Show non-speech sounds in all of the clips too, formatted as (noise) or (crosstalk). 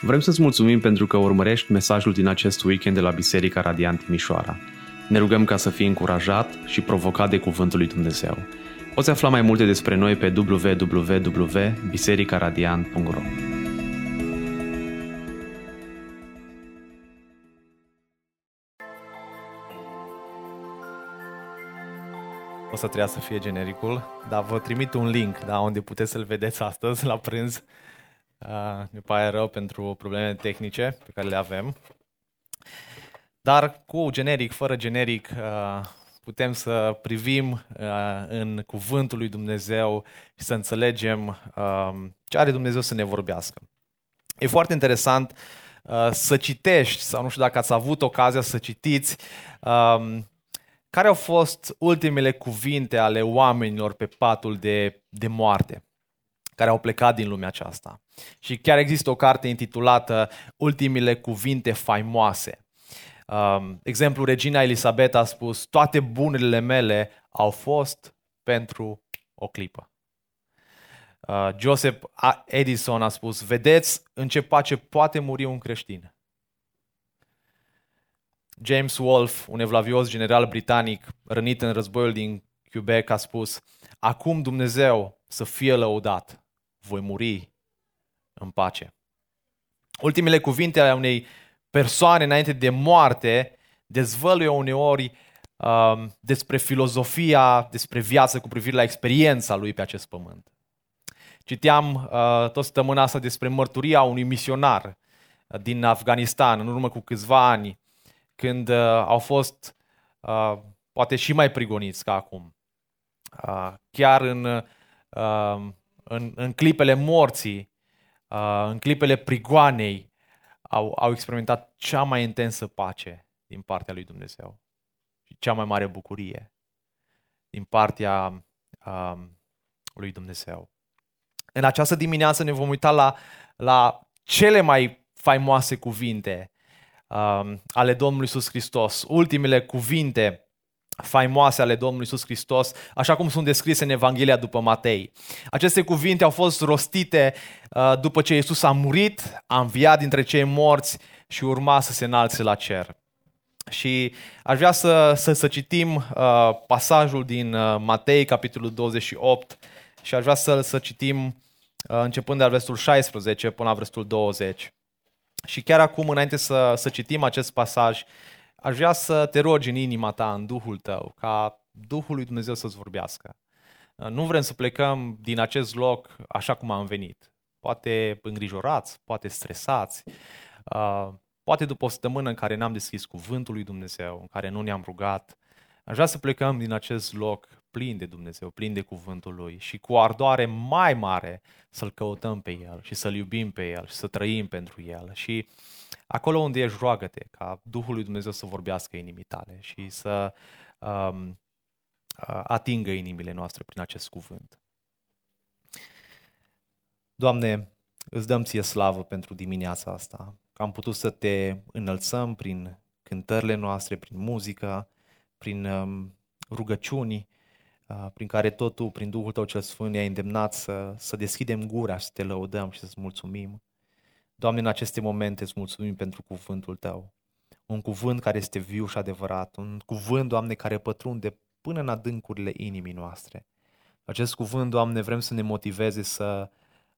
Vrem să-ți mulțumim pentru că urmărești mesajul din acest weekend de la Biserica Radiant Timișoara. Ne rugăm ca să fii încurajat și provocat de Cuvântul lui Dumnezeu. Poți afla mai multe despre noi pe www.bisericaradiant.ro O să trebuia să fie genericul, dar vă trimit un link da, unde puteți să-l vedeți astăzi la prânz Uh, ne pare rău pentru probleme tehnice pe care le avem. Dar cu generic, fără generic, uh, putem să privim uh, în cuvântul lui Dumnezeu și să înțelegem uh, ce are Dumnezeu să ne vorbească. E foarte interesant uh, să citești, sau nu știu dacă ați avut ocazia să citiți, uh, care au fost ultimele cuvinte ale oamenilor pe patul de, de moarte care au plecat din lumea aceasta. Și chiar există o carte intitulată Ultimile cuvinte faimoase. Um, exemplu, regina Elisabeta a spus, toate bunurile mele au fost pentru o clipă. Uh, Joseph Edison a spus, vedeți în ce pace poate muri un creștin. James Wolfe, un evlavios general britanic rănit în războiul din Quebec, a spus, acum Dumnezeu să fie lăudat voi muri în pace. Ultimele cuvinte ale unei persoane înainte de moarte dezvăluie uneori uh, despre filozofia, despre viață cu privire la experiența lui pe acest pământ. Citeam uh, tot săptămâna asta despre mărturia unui misionar uh, din Afganistan în urmă cu câțiva ani, când uh, au fost uh, poate și mai prigoniți ca acum. Uh, chiar în uh, în, în clipele morții, uh, în clipele prigoanei, au, au experimentat cea mai intensă pace din partea lui Dumnezeu și cea mai mare bucurie din partea uh, lui Dumnezeu. În această dimineață ne vom uita la, la cele mai faimoase cuvinte uh, ale Domnului Iisus Hristos, ultimele cuvinte faimoase ale Domnului Iisus Hristos, așa cum sunt descrise în Evanghelia după Matei. Aceste cuvinte au fost rostite uh, după ce Iisus a murit, a înviat dintre cei morți și urma să se înalțe la cer. Și aș vrea să, să, să citim uh, pasajul din uh, Matei, capitolul 28, și aș vrea să, să citim uh, începând de la versetul 16 până la versetul 20. Și chiar acum, înainte să, să citim acest pasaj, uh, aș vrea să te rogi în inima ta, în Duhul tău, ca Duhul lui Dumnezeu să-ți vorbească. Nu vrem să plecăm din acest loc așa cum am venit. Poate îngrijorați, poate stresați, uh, poate după o săptămână în care n-am deschis cuvântul lui Dumnezeu, în care nu ne-am rugat. Aș vrea să plecăm din acest loc plin de Dumnezeu, plin de cuvântul Lui și cu ardoare mai mare să-L căutăm pe El și să-L iubim pe El și să trăim pentru El. Și uh, Acolo unde ești, roagă-te ca Duhul lui Dumnezeu să vorbească inimii tale și să um, atingă inimile noastre prin acest cuvânt. Doamne, îți dăm ție slavă pentru dimineața asta, că am putut să te înălțăm prin cântările noastre, prin muzică, prin um, rugăciuni, uh, prin care tot tu, prin Duhul Tău cel Sfânt, ne-ai îndemnat să, să deschidem gura, să te lăudăm și să-ți mulțumim. Doamne, în aceste momente îți mulțumim pentru cuvântul Tău. Un cuvânt care este viu și adevărat, un cuvânt, Doamne, care pătrunde până în adâncurile inimii noastre. Acest cuvânt, Doamne, vrem să ne motiveze să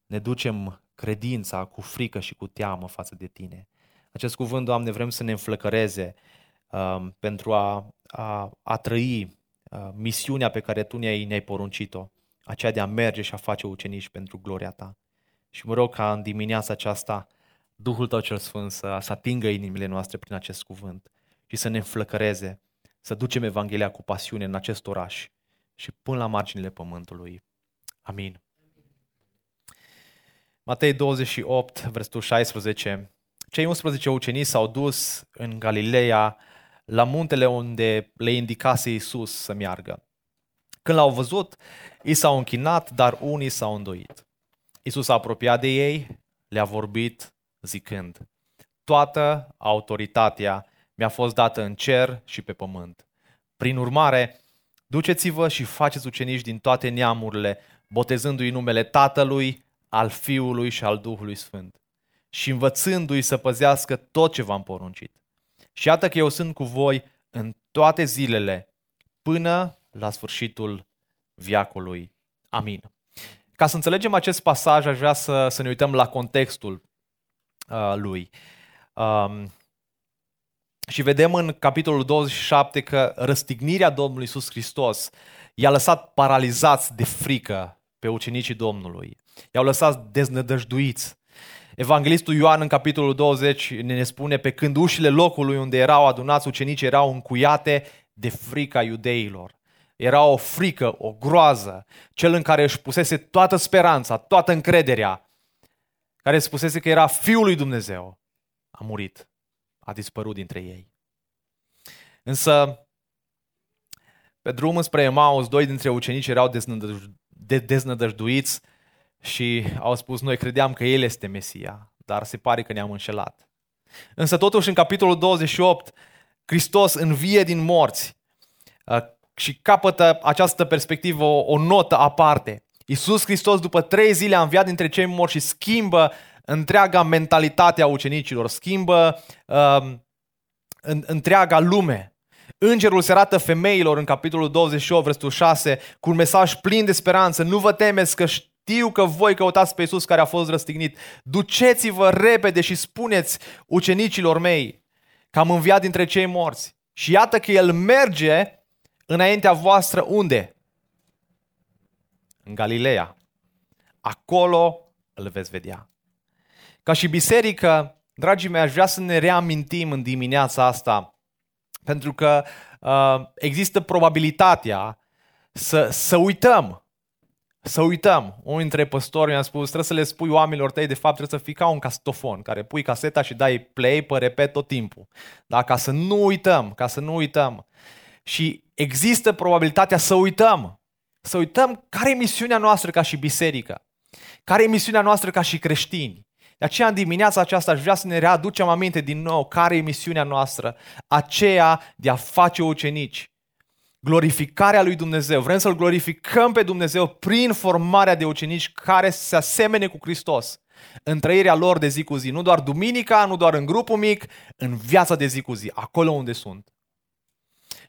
ne ducem credința cu frică și cu teamă față de Tine. Acest cuvânt, Doamne, vrem să ne înflăcăreze um, pentru a, a, a trăi uh, misiunea pe care Tu ne-ai, ne-ai poruncit-o, aceea de a merge și a face ucenici pentru gloria Ta. Și mă rog ca în dimineața aceasta Duhul Tău cel Sfânt să, să atingă inimile noastre prin acest cuvânt și să ne înflăcăreze, să ducem Evanghelia cu pasiune în acest oraș și până la marginile pământului. Amin. Matei 28, versetul 16. Cei 11 ucenici s-au dus în Galileea, la muntele unde le indicase Iisus să meargă. Când l-au văzut, ei s-au închinat, dar unii s-au îndoit. Iisus a apropiat de ei, le-a vorbit zicând, Toată autoritatea mi-a fost dată în cer și pe pământ. Prin urmare, duceți-vă și faceți ucenici din toate neamurile, botezându-i numele Tatălui, al Fiului și al Duhului Sfânt și învățându-i să păzească tot ce v-am poruncit. Și iată că eu sunt cu voi în toate zilele până la sfârșitul viacului. Amin. Ca să înțelegem acest pasaj, aș vrea să, să ne uităm la contextul uh, lui. Um, și vedem în capitolul 27 că răstignirea Domnului Iisus Hristos i-a lăsat paralizați de frică pe ucenicii Domnului. I-au lăsat deznădăjduiți. Evanghelistul Ioan în capitolul 20 ne spune pe când ușile locului unde erau adunați ucenici erau încuiate de frica iudeilor. Era o frică, o groază, cel în care își pusese toată speranța, toată încrederea, care spusese că era Fiul lui Dumnezeu, a murit, a dispărut dintre ei. Însă, pe drum spre Emaus, doi dintre ucenici erau deznădăjduiți și au spus, noi credeam că El este Mesia, dar se pare că ne-am înșelat. Însă totuși în capitolul 28, Hristos învie din morți uh, și capătă această perspectivă o, o notă aparte. Iisus Hristos după trei zile a înviat dintre cei morți și schimbă întreaga mentalitate a ucenicilor, schimbă uh, în, întreaga lume. Îngerul se arată femeilor în capitolul 28, versetul 6, cu un mesaj plin de speranță. Nu vă temeți că știu că voi căutați pe Iisus care a fost răstignit. Duceți-vă repede și spuneți ucenicilor mei că am înviat dintre cei morți. Și iată că El merge înaintea voastră unde? În Galileea. Acolo îl veți vedea. Ca și biserică, dragii mei, aș vrea să ne reamintim în dimineața asta, pentru că uh, există probabilitatea să, să uităm să uităm. Unul dintre păstori mi-a spus, trebuie să le spui oamenilor tăi, de fapt trebuie să fii ca un castofon, care pui caseta și dai play pe repet tot timpul. Da? Ca să nu uităm, ca să nu uităm. Și există probabilitatea să uităm. Să uităm care e misiunea noastră ca și biserică. Care e misiunea noastră ca și creștini. De aceea, în dimineața aceasta, aș vrea să ne readucem aminte din nou care e misiunea noastră, aceea de a face ucenici glorificarea lui Dumnezeu. Vrem să-L glorificăm pe Dumnezeu prin formarea de ucenici care se asemene cu Hristos în trăirea lor de zi cu zi. Nu doar duminica, nu doar în grupul mic, în viața de zi cu zi, acolo unde sunt.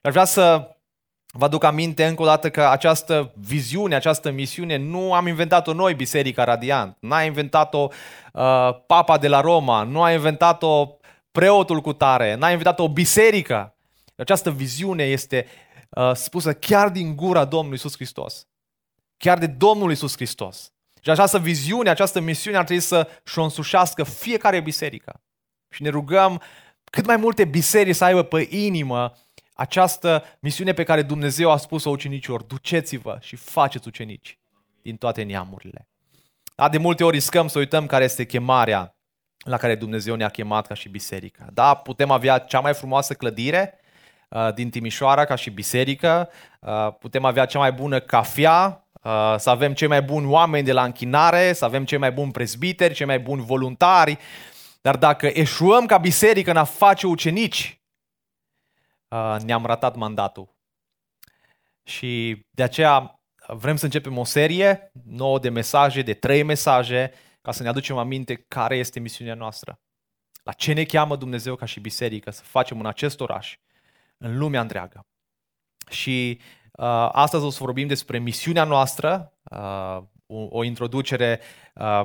Aș vrea să vă aduc aminte încă o dată că această viziune, această misiune nu am inventat-o noi, Biserica Radiant. N-a inventat-o uh, Papa de la Roma, nu a inventat-o preotul cu tare, n-a inventat-o o biserică. Această viziune este uh, spusă chiar din gura Domnului Isus Hristos. Chiar de Domnul Isus Hristos. Și această viziune, această misiune ar trebui să și-o însușească fiecare biserică. Și ne rugăm cât mai multe biserici să aibă pe inimă această misiune pe care Dumnezeu a spus-o ucenicilor. Duceți-vă și faceți ucenici din toate neamurile. Da, de multe ori riscăm să uităm care este chemarea la care Dumnezeu ne-a chemat ca și biserică. Da, putem avea cea mai frumoasă clădire, Uh, din Timișoara ca și biserică, uh, putem avea cea mai bună cafea, uh, să avem cei mai buni oameni de la închinare, să avem cei mai buni prezbiteri, cei mai buni voluntari, dar dacă eșuăm ca biserică în a face ucenici, ne-am ratat mandatul. Și de aceea vrem să începem o serie nouă de mesaje, de trei mesaje, ca să ne aducem aminte care este misiunea noastră. La ce ne cheamă Dumnezeu ca și biserică să facem în acest oraș în lumea întreagă. Și uh, astăzi o să vorbim despre misiunea noastră, uh, o, o introducere. Uh,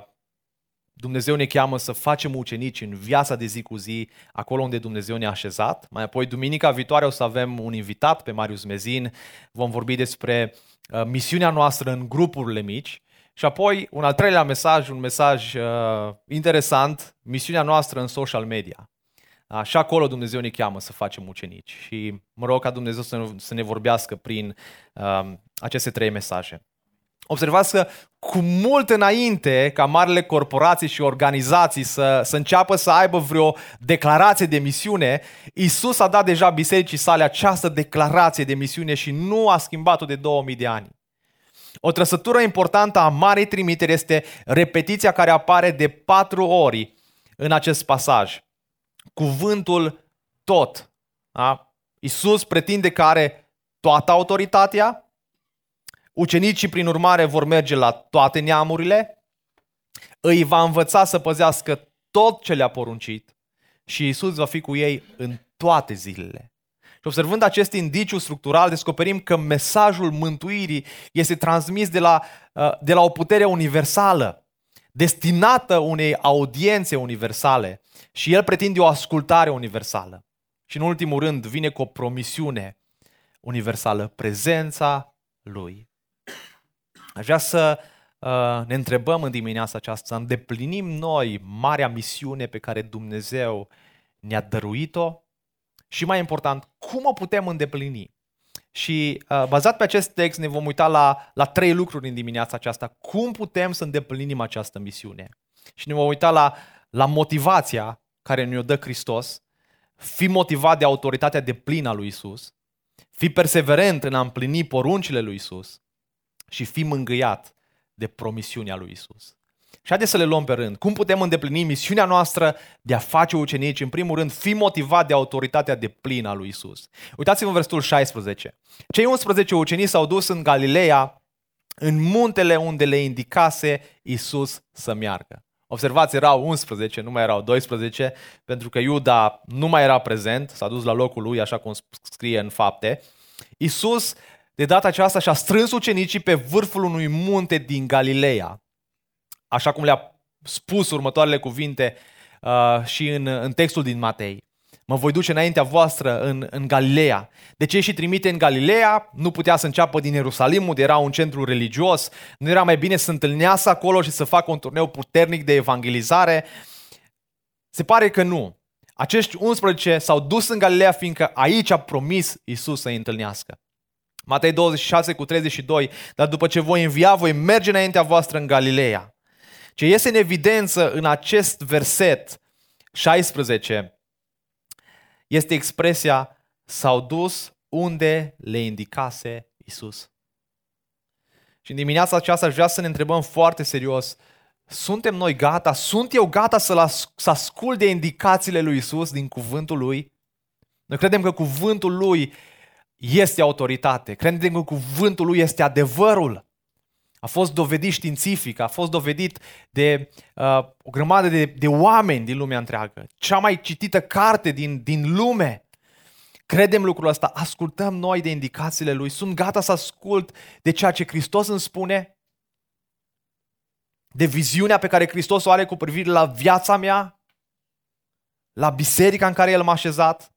Dumnezeu ne cheamă să facem ucenici în viața de zi cu zi, acolo unde Dumnezeu ne-a așezat. Mai apoi, duminica viitoare, o să avem un invitat pe Marius Mezin. Vom vorbi despre uh, misiunea noastră în grupurile mici. Și apoi, un al treilea mesaj, un mesaj uh, interesant, misiunea noastră în social media. Și acolo Dumnezeu ne cheamă să facem ucenici. Și mă rog ca Dumnezeu să ne, să ne vorbească prin um, aceste trei mesaje. Observați că cu mult înainte ca marile corporații și organizații să, să înceapă să aibă vreo declarație de misiune, Isus a dat deja bisericii sale această declarație de misiune și nu a schimbat-o de 2000 de ani. O trăsătură importantă a Marei Trimiteri este repetiția care apare de patru ori în acest pasaj cuvântul tot. Da? Iisus pretinde că are toată autoritatea, ucenicii prin urmare vor merge la toate neamurile, îi va învăța să păzească tot ce le-a poruncit și Isus va fi cu ei în toate zilele. Și observând acest indiciu structural, descoperim că mesajul mântuirii este transmis de la, uh, de la o putere universală, destinată unei audiențe universale și el pretinde o ascultare universală. Și în ultimul rând vine cu o promisiune universală, prezența lui. Aș vrea să uh, ne întrebăm în dimineața aceasta, să îndeplinim noi marea misiune pe care Dumnezeu ne-a dăruit-o și mai important, cum o putem îndeplini. Și uh, bazat pe acest text ne vom uita la, la trei lucruri în dimineața aceasta. Cum putem să îndeplinim această misiune? Și ne vom uita la, la motivația care ne-o dă Hristos, fi motivat de autoritatea de plină a lui Isus, fi perseverent în a împlini poruncile lui Isus și fi mângâiat de promisiunea lui Isus. Și haideți să le luăm pe rând. Cum putem îndeplini misiunea noastră de a face ucenici? În primul rând, fi motivat de autoritatea de plină a lui Isus. Uitați-vă în versetul 16. Cei 11 ucenici s-au dus în Galileea, în muntele unde le indicase Isus să meargă. Observați, erau 11, nu mai erau 12, pentru că Iuda nu mai era prezent, s-a dus la locul lui, așa cum scrie în fapte. Isus, de data aceasta, și-a strâns ucenicii pe vârful unui munte din Galileea așa cum le-a spus următoarele cuvinte uh, și în, în textul din Matei. Mă voi duce înaintea voastră în, în Galileea. De ce și trimite în Galileea? Nu putea să înceapă din Ierusalim, unde era un centru religios. Nu era mai bine să întâlnească acolo și să facă un turneu puternic de evangelizare? Se pare că nu. Acești 11 s-au dus în Galileea fiindcă aici a promis Isus să-i întâlnească. Matei 26 cu 32, dar după ce voi învia, voi merge înaintea voastră în Galileea. Ce iese în evidență în acest verset 16 este expresia s-au dus unde le indicase Isus. Și în dimineața aceasta aș vrea să ne întrebăm foarte serios, suntem noi gata? Sunt eu gata să, să ascult de indicațiile lui Isus din cuvântul lui? Noi credem că cuvântul lui este autoritate, credem că cuvântul lui este adevărul. A fost dovedit științific, a fost dovedit de uh, o grămadă de, de oameni din lumea întreagă. Cea mai citită carte din, din lume. Credem lucrul ăsta, ascultăm noi de indicațiile Lui, sunt gata să ascult de ceea ce Hristos îmi spune, de viziunea pe care Hristos o are cu privire la viața mea, la biserica în care El m-a așezat.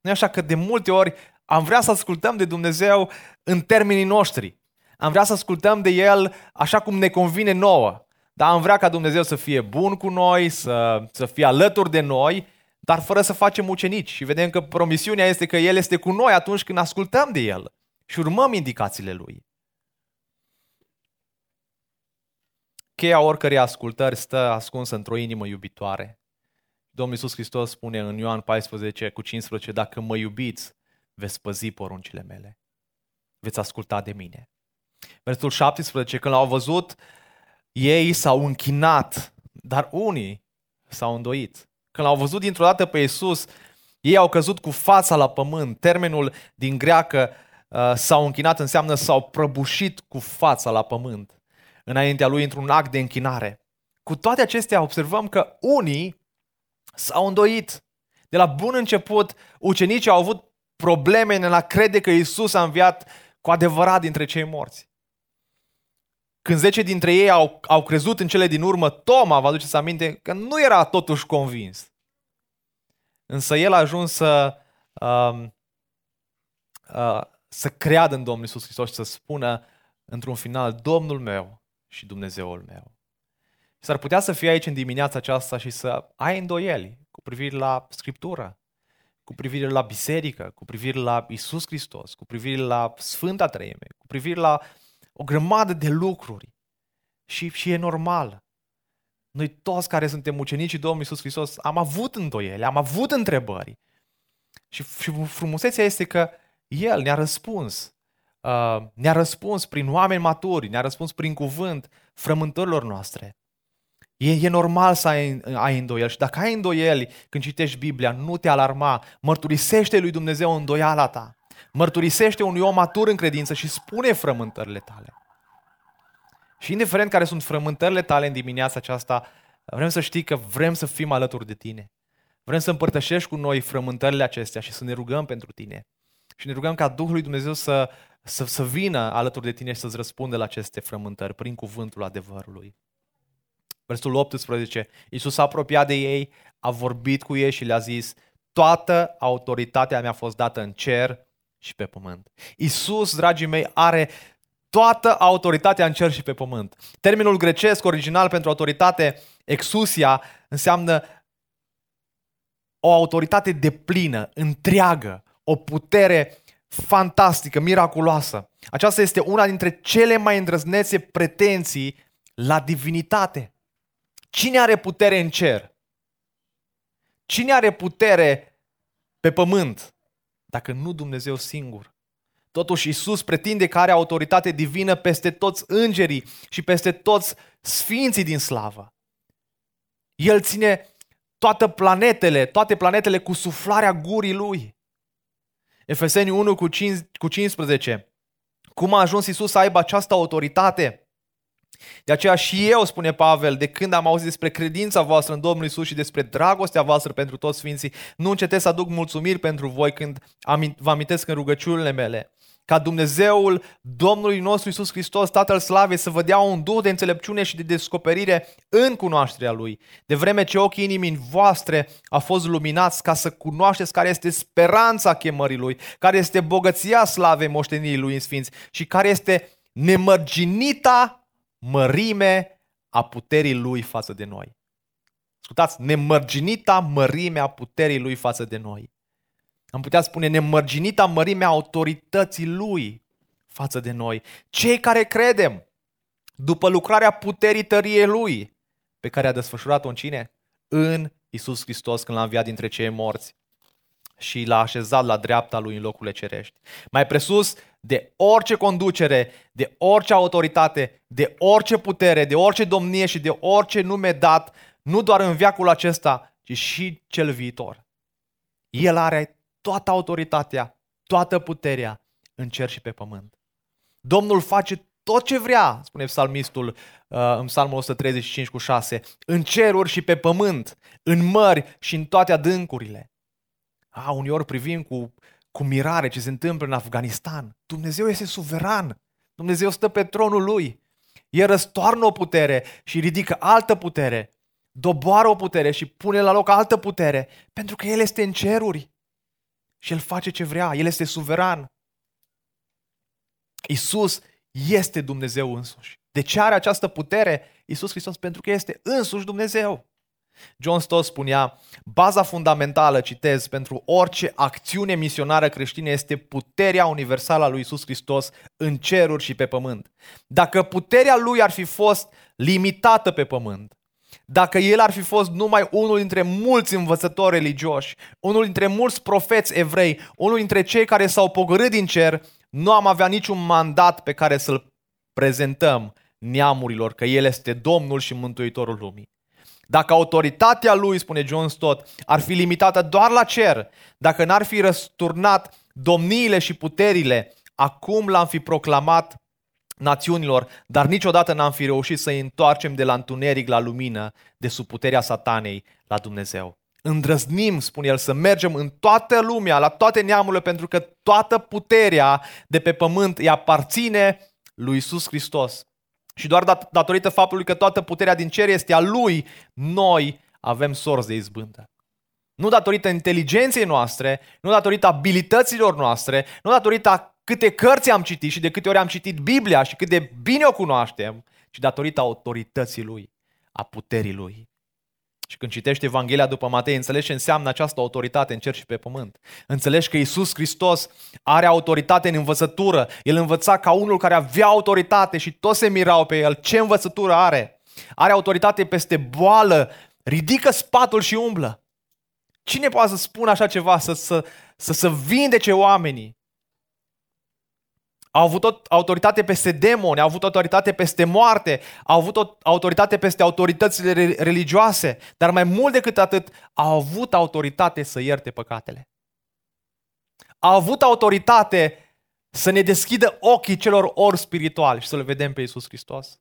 Nu așa că de multe ori am vrea să ascultăm de Dumnezeu în termenii noștri. Am vrea să ascultăm de El așa cum ne convine nouă. Dar am vrea ca Dumnezeu să fie bun cu noi, să, să fie alături de noi, dar fără să facem ucenici. Și vedem că promisiunea este că El este cu noi atunci când ascultăm de El și urmăm indicațiile Lui. Cheia oricărei ascultări stă ascunsă într-o inimă iubitoare. Domnul Iisus Hristos spune în Ioan 14 cu 15, dacă mă iubiți, veți păzi poruncile mele. Veți asculta de mine. Versetul 17, când l-au văzut, ei s-au închinat, dar unii s-au îndoit. Când l-au văzut dintr-o dată pe Iisus, ei au căzut cu fața la pământ. Termenul din greacă uh, s-au închinat înseamnă s-au prăbușit cu fața la pământ înaintea lui într-un act de închinare. Cu toate acestea observăm că unii s-au îndoit. De la bun început, ucenicii au avut probleme în a crede că Isus a înviat cu adevărat dintre cei morți. Când zece dintre ei au, au crezut în cele din urmă, Toma, vă aduceți aminte, că nu era totuși convins. Însă el a ajuns să, uh, uh, să creadă în Domnul Isus Hristos și să spună într-un final, Domnul meu și Dumnezeul meu. S-ar putea să fie aici în dimineața aceasta și să ai îndoieli cu privire la Scriptură, cu privire la biserică, cu privire la Isus Hristos, cu privire la Sfânta Treime, cu privire la o grămadă de lucruri. Și, și e normal. Noi toți care suntem ucenicii Domnului Iisus Hristos am avut îndoiele, am avut întrebări. Și, și frumusețea este că El ne-a răspuns. Uh, ne-a răspuns prin oameni maturi, ne-a răspuns prin cuvânt frământărilor noastre. E, e normal să ai, ai îndoieli și dacă ai îndoieli când citești Biblia, nu te alarma, mărturisește lui Dumnezeu îndoiala ta. Mărturisește unui om matur în credință și spune frământările tale. Și indiferent care sunt frământările tale în dimineața aceasta, Vrem să știi că vrem să fim alături de tine. Vrem să împărtășești cu noi frământările acestea și să ne rugăm pentru tine. Și ne rugăm ca Duhul lui Dumnezeu să, să, să vină alături de tine și să-ți răspunde la aceste frământări prin cuvântul adevărului. Versul 18. Iisus s-a apropiat de ei, a vorbit cu ei și le-a zis, toată autoritatea mi-a fost dată în cer și pe pământ. Iisus, dragii mei, are toată autoritatea în cer și pe pământ. Termenul grecesc original pentru autoritate, exusia, înseamnă o autoritate deplină, întreagă, o putere fantastică, miraculoasă. Aceasta este una dintre cele mai îndrăznețe pretenții la divinitate. Cine are putere în cer? Cine are putere pe pământ? Dacă nu Dumnezeu singur. Totuși Isus pretinde că are autoritate divină peste toți îngerii și peste toți sfinții din slavă. El ține toate planetele, toate planetele cu suflarea gurii lui. Efeseni 1 cu 15. Cum a ajuns Isus să aibă această autoritate? De aceea și eu, spune Pavel, de când am auzit despre credința voastră în Domnul Isus și despre dragostea voastră pentru toți sfinții, nu încetez să aduc mulțumiri pentru voi când vă amintesc în rugăciunile mele. Ca Dumnezeul Domnului nostru Isus Hristos, Tatăl Slavei, să vă dea un duh de înțelepciune și de descoperire în cunoașterea Lui, de vreme ce ochii inimii voastre au fost luminați ca să cunoașteți care este speranța chemării Lui, care este bogăția slavei moștenirii Lui în Sfinți și care este nemărginita mărime a puterii Lui față de noi. Ascultați, nemărginita mărime a puterii Lui față de noi am putea spune, nemărginita mărimea autorității Lui față de noi. Cei care credem după lucrarea puterii tăriei Lui, pe care a desfășurat-o în cine? În Isus Hristos când l-a înviat dintre cei morți și l-a așezat la dreapta Lui în locurile cerești. Mai presus de orice conducere, de orice autoritate, de orice putere, de orice domnie și de orice nume dat, nu doar în viacul acesta, ci și cel viitor. El are toată autoritatea, toată puterea în cer și pe pământ. Domnul face tot ce vrea, spune psalmistul uh, în psalmul 135 cu 6, în ceruri și pe pământ, în mări și în toate adâncurile. A, uneori privim cu, cu mirare ce se întâmplă în Afganistan. Dumnezeu este suveran. Dumnezeu stă pe tronul lui. El răstoarnă o putere și ridică altă putere. Doboară o putere și pune la loc altă putere, pentru că El este în ceruri și El face ce vrea, El este suveran. Isus este Dumnezeu însuși. De ce are această putere Isus Hristos? Pentru că este însuși Dumnezeu. John Stott spunea, baza fundamentală, citez, pentru orice acțiune misionară creștină este puterea universală a lui Isus Hristos în ceruri și pe pământ. Dacă puterea lui ar fi fost limitată pe pământ, dacă el ar fi fost numai unul dintre mulți învățători religioși, unul dintre mulți profeți evrei, unul dintre cei care s-au pogorât din cer, nu am avea niciun mandat pe care să-l prezentăm neamurilor că El este Domnul și Mântuitorul lumii. Dacă autoritatea lui, spune John Stott, ar fi limitată doar la cer, dacă n-ar fi răsturnat domniile și puterile, acum l-am fi proclamat națiunilor, dar niciodată n-am fi reușit să-i întoarcem de la întuneric la lumină, de sub puterea satanei la Dumnezeu. Îndrăznim, spune el, să mergem în toată lumea, la toate neamurile, pentru că toată puterea de pe pământ îi aparține lui Isus Hristos. Și doar dat- datorită faptului că toată puterea din cer este a Lui, noi avem sorți de izbândă. Nu datorită inteligenței noastre, nu datorită abilităților noastre, nu datorită câte cărți am citit și de câte ori am citit Biblia și cât de bine o cunoaștem, ci datorită autorității Lui, a puterii Lui. Și când citești Evanghelia după Matei, înțelegi ce înseamnă această autoritate în cer și pe pământ. Înțelegi că Isus Hristos are autoritate în învățătură. El învăța ca unul care avea autoritate și toți se mirau pe el. Ce învățătură are? Are autoritate peste boală, ridică spatul și umblă. Cine poate să spună așa ceva, să, să, să, să vindece oamenii? Au avut autoritate peste demoni, au avut autoritate peste moarte, au avut autoritate peste autoritățile religioase, dar mai mult decât atât, au avut autoritate să ierte păcatele. Au avut autoritate să ne deschidă ochii celor ori spirituali și să le vedem pe Iisus Hristos.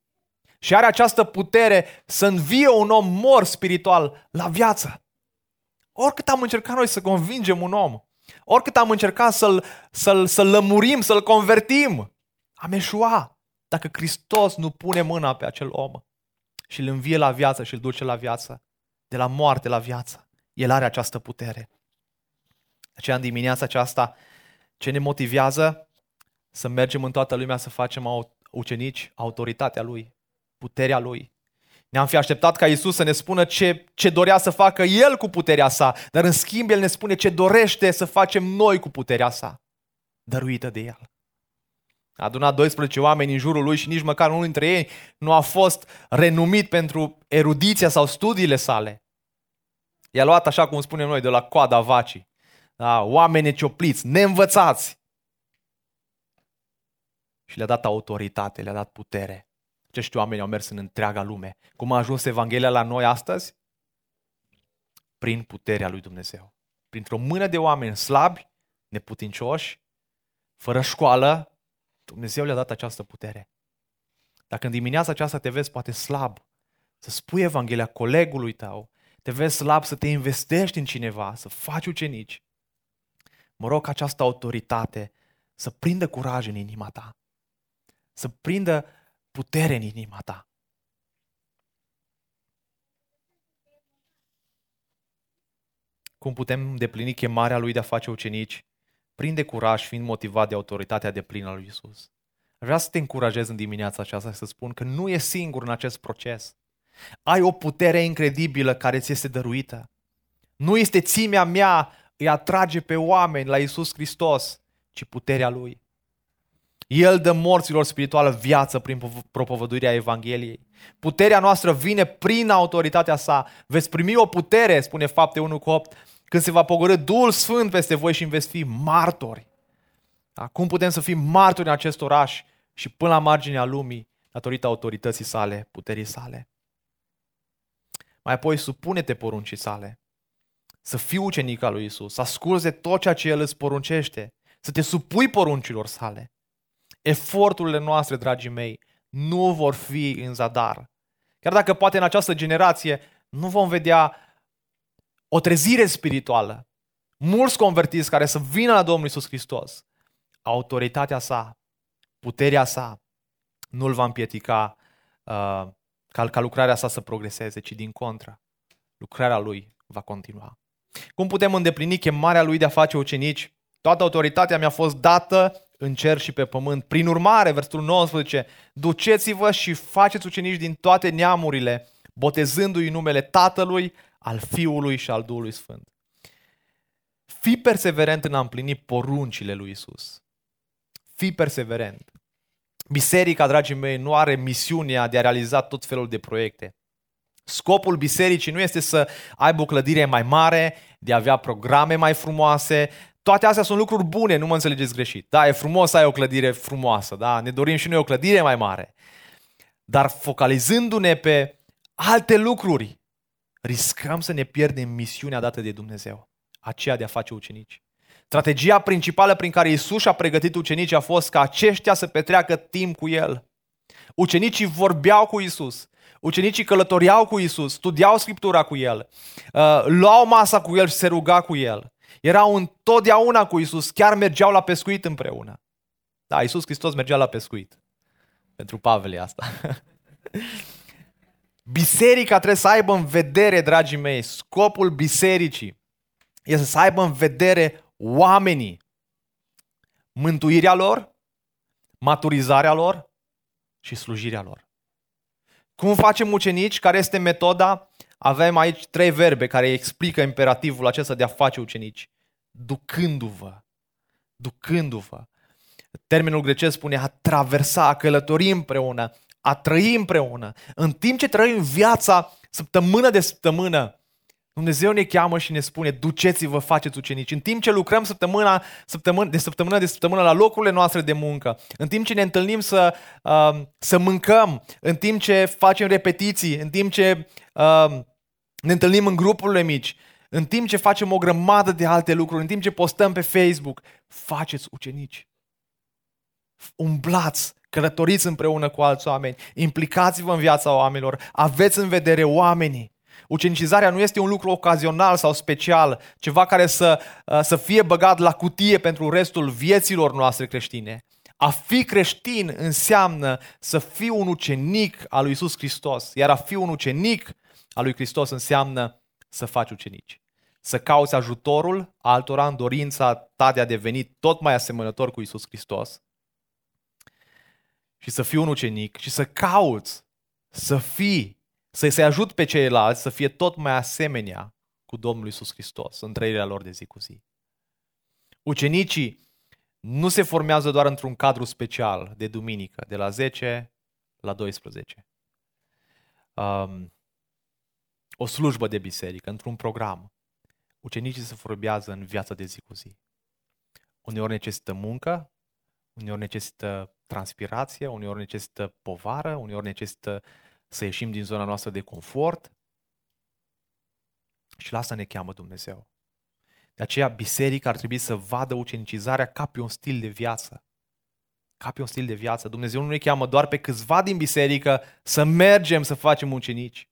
și are această putere să învie un om mort spiritual la viață. Oricât am încercat noi să convingem un om, oricât am încercat să-l, să-l, să-l lămurim, să-l convertim, am eșuat dacă Hristos nu pune mâna pe acel om și îl învie la viață și îl duce la viață, de la moarte la viață. El are această putere. De aceea în dimineața aceasta, ce ne motivează? Să mergem în toată lumea să facem ucenici autoritatea Lui, puterea Lui. Ne-am fi așteptat ca Isus să ne spună ce, ce dorea să facă El cu puterea sa, dar în schimb El ne spune ce dorește să facem noi cu puterea sa, dăruită de El. A adunat 12 oameni în jurul lui și nici măcar unul dintre ei nu a fost renumit pentru erudiția sau studiile sale. I-a luat, așa cum spunem noi, de la coada vacii. Da, oameni neciopliți, neînvățați. Și le-a dat autoritate, le-a dat putere. Acești oameni au mers în întreaga lume. Cum a ajuns Evanghelia la noi astăzi? Prin puterea lui Dumnezeu. Printr-o mână de oameni slabi, neputincioși, fără școală, Dumnezeu le-a dat această putere. Dacă în dimineața aceasta te vezi poate slab, să spui Evanghelia colegului tău, te vezi slab să te investești în cineva, să faci ucenici, mă rog ca această autoritate să prindă curaj în inima ta, să prindă putere în inima ta. Cum putem îndeplini chemarea lui de a face ucenici? Prinde curaj fiind motivat de autoritatea de plină a lui Isus. Vreau să te încurajez în dimineața aceasta să spun că nu e singur în acest proces. Ai o putere incredibilă care ți este dăruită. Nu este țimea mea îi atrage pe oameni la Isus Hristos, ci puterea Lui. El dă morților spirituală viață prin propovăduirea Evangheliei. Puterea noastră vine prin autoritatea sa. Veți primi o putere, spune fapte 1 cu 8, când se va pogorâ Duhul Sfânt peste voi și veți fi martori. Acum putem să fim martori în acest oraș și până la marginea lumii, datorită autorității sale, puterii sale. Mai apoi, supune-te poruncii sale. Să fii ucenic al lui Isus, să asculți de tot ceea ce El îți poruncește, să te supui poruncilor sale. Eforturile noastre, dragii mei, nu vor fi în zadar. Chiar dacă poate în această generație nu vom vedea o trezire spirituală, mulți convertiți care să vină la Domnul Isus Hristos, autoritatea sa, puterea sa, nu-l va împiedica uh, ca, ca lucrarea sa să progreseze, ci din contră, lucrarea lui va continua. Cum putem îndeplini chemarea lui de a face ucenici? Toată autoritatea mi-a fost dată în cer și pe pământ. Prin urmare, versetul 19, duceți-vă și faceți ucenici din toate neamurile, botezându-i numele Tatălui, al Fiului și al Duhului Sfânt. Fii perseverent în a împlini poruncile lui Isus. Fii perseverent. Biserica, dragii mei, nu are misiunea de a realiza tot felul de proiecte. Scopul bisericii nu este să aibă o clădire mai mare, de a avea programe mai frumoase. Toate astea sunt lucruri bune, nu mă înțelegeți greșit. Da, e frumos să ai o clădire frumoasă, da? Ne dorim și noi o clădire mai mare. Dar focalizându-ne pe alte lucruri, riscăm să ne pierdem misiunea dată de Dumnezeu, aceea de a face ucenici. Strategia principală prin care Isus a pregătit ucenicii a fost ca aceștia să petreacă timp cu El. Ucenicii vorbeau cu Isus, ucenicii călătoreau cu Isus, studiau Scriptura cu El, uh, luau masa cu El și se ruga cu El. Erau întotdeauna cu Isus, chiar mergeau la pescuit împreună. Da, Isus Hristos mergea la pescuit. Pentru Pavel e asta. (laughs) Biserica trebuie să aibă în vedere, dragii mei, scopul bisericii este să aibă în vedere oamenii, mântuirea lor, maturizarea lor și slujirea lor. Cum facem ucenici? Care este metoda? Avem aici trei verbe care explică imperativul acesta de a face ucenici. Ducându-vă. Ducându-vă. Termenul grecesc spune a traversa, a călători împreună, a trăi împreună. În timp ce trăim viața săptămână de săptămână, Dumnezeu ne cheamă și ne spune, duceți-vă, faceți ucenici. În timp ce lucrăm săptămâna, săptămână, de săptămână de săptămână la locurile noastre de muncă, în timp ce ne întâlnim să, uh, să mâncăm, în timp ce facem repetiții, în timp ce uh, ne întâlnim în grupurile mici, în timp ce facem o grămadă de alte lucruri, în timp ce postăm pe Facebook, faceți ucenici. Umblați călătoriți împreună cu alți oameni, implicați-vă în viața oamenilor, aveți în vedere oamenii. Ucenicizarea nu este un lucru ocazional sau special, ceva care să, uh, să fie băgat la cutie pentru restul vieților noastre creștine. A fi creștin înseamnă să fii un ucenic al lui Isus Hristos, iar a fi un ucenic al lui Hristos înseamnă să faci ucenici. Să cauți ajutorul altora în dorința ta de a deveni tot mai asemănător cu Isus Hristos și să fii un ucenic și să cauți să fii, să se ajut pe ceilalți să fie tot mai asemenea cu Domnul Isus Hristos în trăirea lor de zi cu zi. Ucenicii nu se formează doar într-un cadru special de duminică, de la 10 la 12. Um, o slujbă de biserică, într-un program. Ucenicii se formează în viața de zi cu zi. Uneori necesită muncă, uneori necesită transpirație, uneori necesită povară, uneori necesită să ieșim din zona noastră de confort. Și la asta ne cheamă Dumnezeu. De aceea, biserica ar trebui să vadă ucenicizarea ca pe un stil de viață. Ca pe un stil de viață. Dumnezeu nu ne cheamă doar pe câțiva din biserică să mergem să facem ucenici,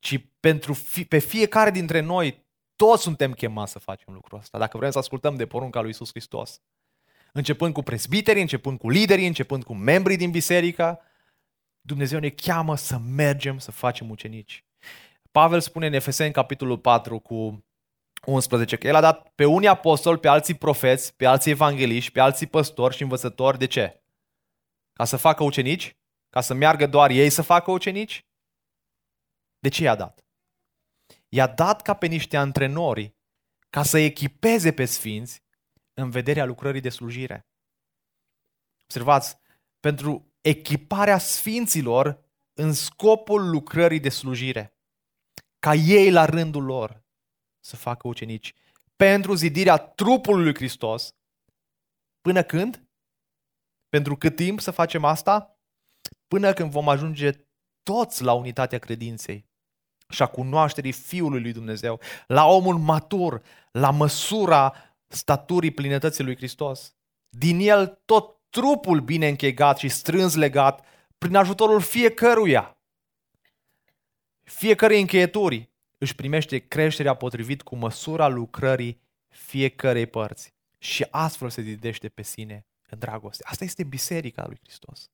ci pentru fi, pe fiecare dintre noi, toți suntem chemați să facem lucrul ăsta. Dacă vrem să ascultăm de porunca lui Isus Hristos. Începând cu presbiterii, începând cu liderii, începând cu membrii din biserică, Dumnezeu ne cheamă să mergem să facem ucenici. Pavel spune în Efeseni capitolul 4 cu 11, că el a dat pe unii apostoli, pe alții profeți, pe alții evangeliști, pe alții păstori și învățători. De ce? Ca să facă ucenici? Ca să meargă doar ei să facă ucenici? De ce i-a dat? I-a dat ca pe niște antrenori ca să echipeze pe sfinți în vederea lucrării de slujire. Observați, pentru echiparea sfinților în scopul lucrării de slujire. Ca ei la rândul lor să facă ucenici pentru zidirea trupului lui Hristos. Până când? Pentru cât timp să facem asta? Până când vom ajunge toți la unitatea credinței și a cunoașterii Fiului lui Dumnezeu, la omul matur, la măsura staturii plinătății lui Hristos. Din el tot trupul bine închegat și strâns legat prin ajutorul fiecăruia. Fiecare încheieturi își primește creșterea potrivit cu măsura lucrării fiecarei părți și astfel se zidește pe sine în dragoste. Asta este biserica lui Hristos.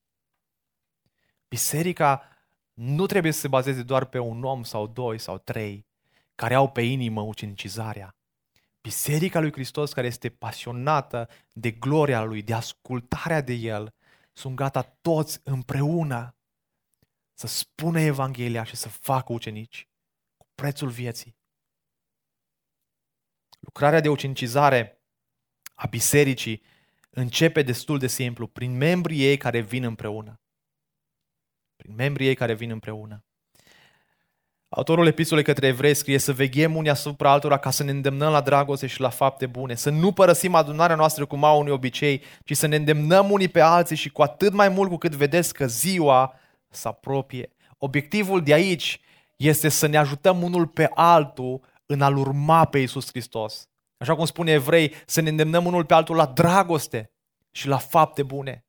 Biserica nu trebuie să se bazeze doar pe un om sau doi sau trei care au pe inimă ucenicizarea. Biserica lui Hristos care este pasionată de gloria lui, de ascultarea de el, sunt gata toți împreună să spună Evanghelia și să facă ucenici prețul vieții. Lucrarea de ucenicizare a bisericii începe destul de simplu, prin membrii ei care vin împreună. Prin membrii ei care vin împreună. Autorul epistolei către evrei scrie să veghem unii asupra altora ca să ne îndemnăm la dragoste și la fapte bune, să nu părăsim adunarea noastră cum au unui obicei, ci să ne îndemnăm unii pe alții și cu atât mai mult cu cât vedeți că ziua se apropie. Obiectivul de aici este să ne ajutăm unul pe altul în a-L urma pe Iisus Hristos. Așa cum spune evrei, să ne îndemnăm unul pe altul la dragoste și la fapte bune.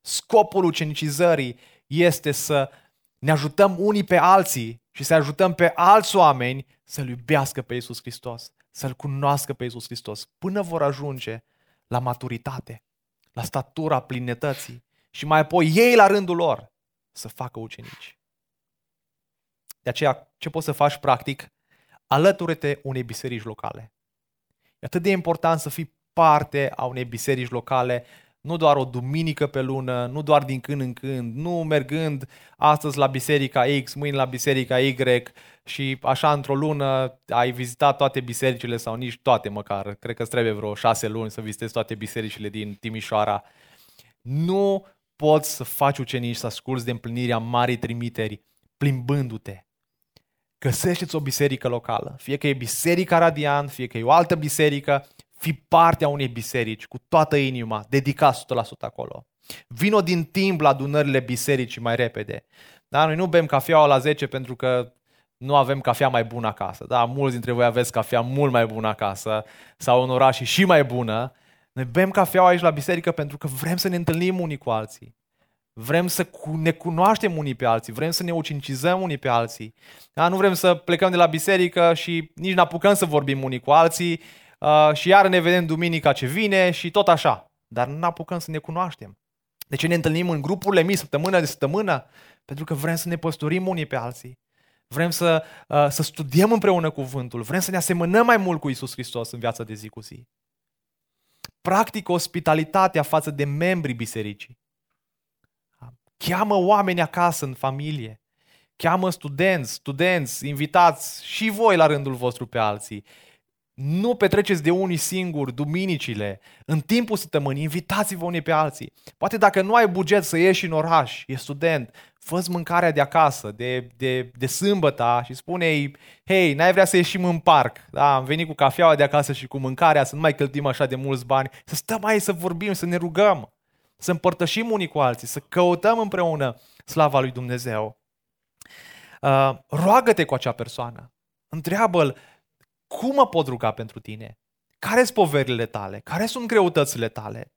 Scopul ucenicizării este să ne ajutăm unii pe alții și să ajutăm pe alți oameni să-L iubească pe Iisus Hristos, să-L cunoască pe Iisus Hristos, până vor ajunge la maturitate, la statura plinătății și mai apoi ei la rândul lor să facă ucenici. De aceea, ce poți să faci practic? Alătură-te unei biserici locale. E atât de important să fii parte a unei biserici locale, nu doar o duminică pe lună, nu doar din când în când, nu mergând astăzi la biserica X, mâine la biserica Y și așa într-o lună ai vizitat toate bisericile sau nici toate măcar. Cred că îți trebuie vreo șase luni să vizitezi toate bisericile din Timișoara. Nu poți să faci ucenici, să asculți de împlinirea marii trimiteri plimbându-te găsește-ți o biserică locală, fie că e Biserica Radiant, fie că e o altă biserică, fi parte a unei biserici cu toată inima, dedicat 100% acolo. Vino din timp la adunările bisericii mai repede. Da? Noi nu bem cafeaua la 10 pentru că nu avem cafea mai bună acasă. Da? Mulți dintre voi aveți cafea mult mai bună acasă sau în oraș și mai bună. Noi bem cafeaua aici la biserică pentru că vrem să ne întâlnim unii cu alții. Vrem să ne cunoaștem unii pe alții, vrem să ne ucincizăm unii pe alții. Da? Nu vrem să plecăm de la biserică și nici nu apucăm să vorbim unii cu alții uh, și iar ne vedem duminica ce vine și tot așa. Dar nu apucăm să ne cunoaștem. De ce ne întâlnim în grupurile mici săptămână de săptămână? Pentru că vrem să ne păstorim unii pe alții. Vrem să, uh, să studiem împreună cuvântul. Vrem să ne asemănăm mai mult cu Isus Hristos în viața de zi cu zi. Practic ospitalitatea față de membrii bisericii. Cheamă oameni acasă în familie. Cheamă studenți, studenți, invitați și voi la rândul vostru pe alții. Nu petreceți de unii singuri duminicile. În timpul săptămânii, invitați-vă unii pe alții. Poate dacă nu ai buget să ieși în oraș, e student, fă mâncarea de acasă, de, de, de sâmbătă și spune-i, hei, n-ai vrea să ieșim în parc, da, am venit cu cafeaua de acasă și cu mâncarea, să nu mai cheltuim așa de mulți bani, să stăm aici să vorbim, să ne rugăm, să împărtășim unii cu alții, să căutăm împreună slava lui Dumnezeu. Uh, roagă-te cu acea persoană, întreabă-l, cum mă pot ruga pentru tine? Care sunt poverile tale? Care sunt greutățile tale?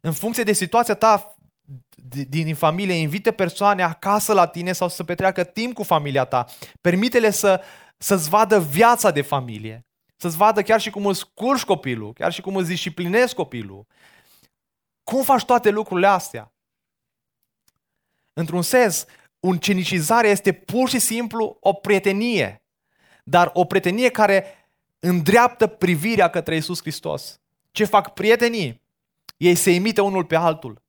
În funcție de situația ta din familie, invite persoane acasă la tine sau să petreacă timp cu familia ta. Permite-le să, să-ți vadă viața de familie. Să-ți vadă chiar și cum îți curși copilul, chiar și cum îți disciplinezi copilul. Cum faci toate lucrurile astea? Într-un sens, ucenicizarea este pur și simplu o prietenie dar o prietenie care îndreaptă privirea către Isus Hristos. Ce fac prietenii? Ei se imită unul pe altul.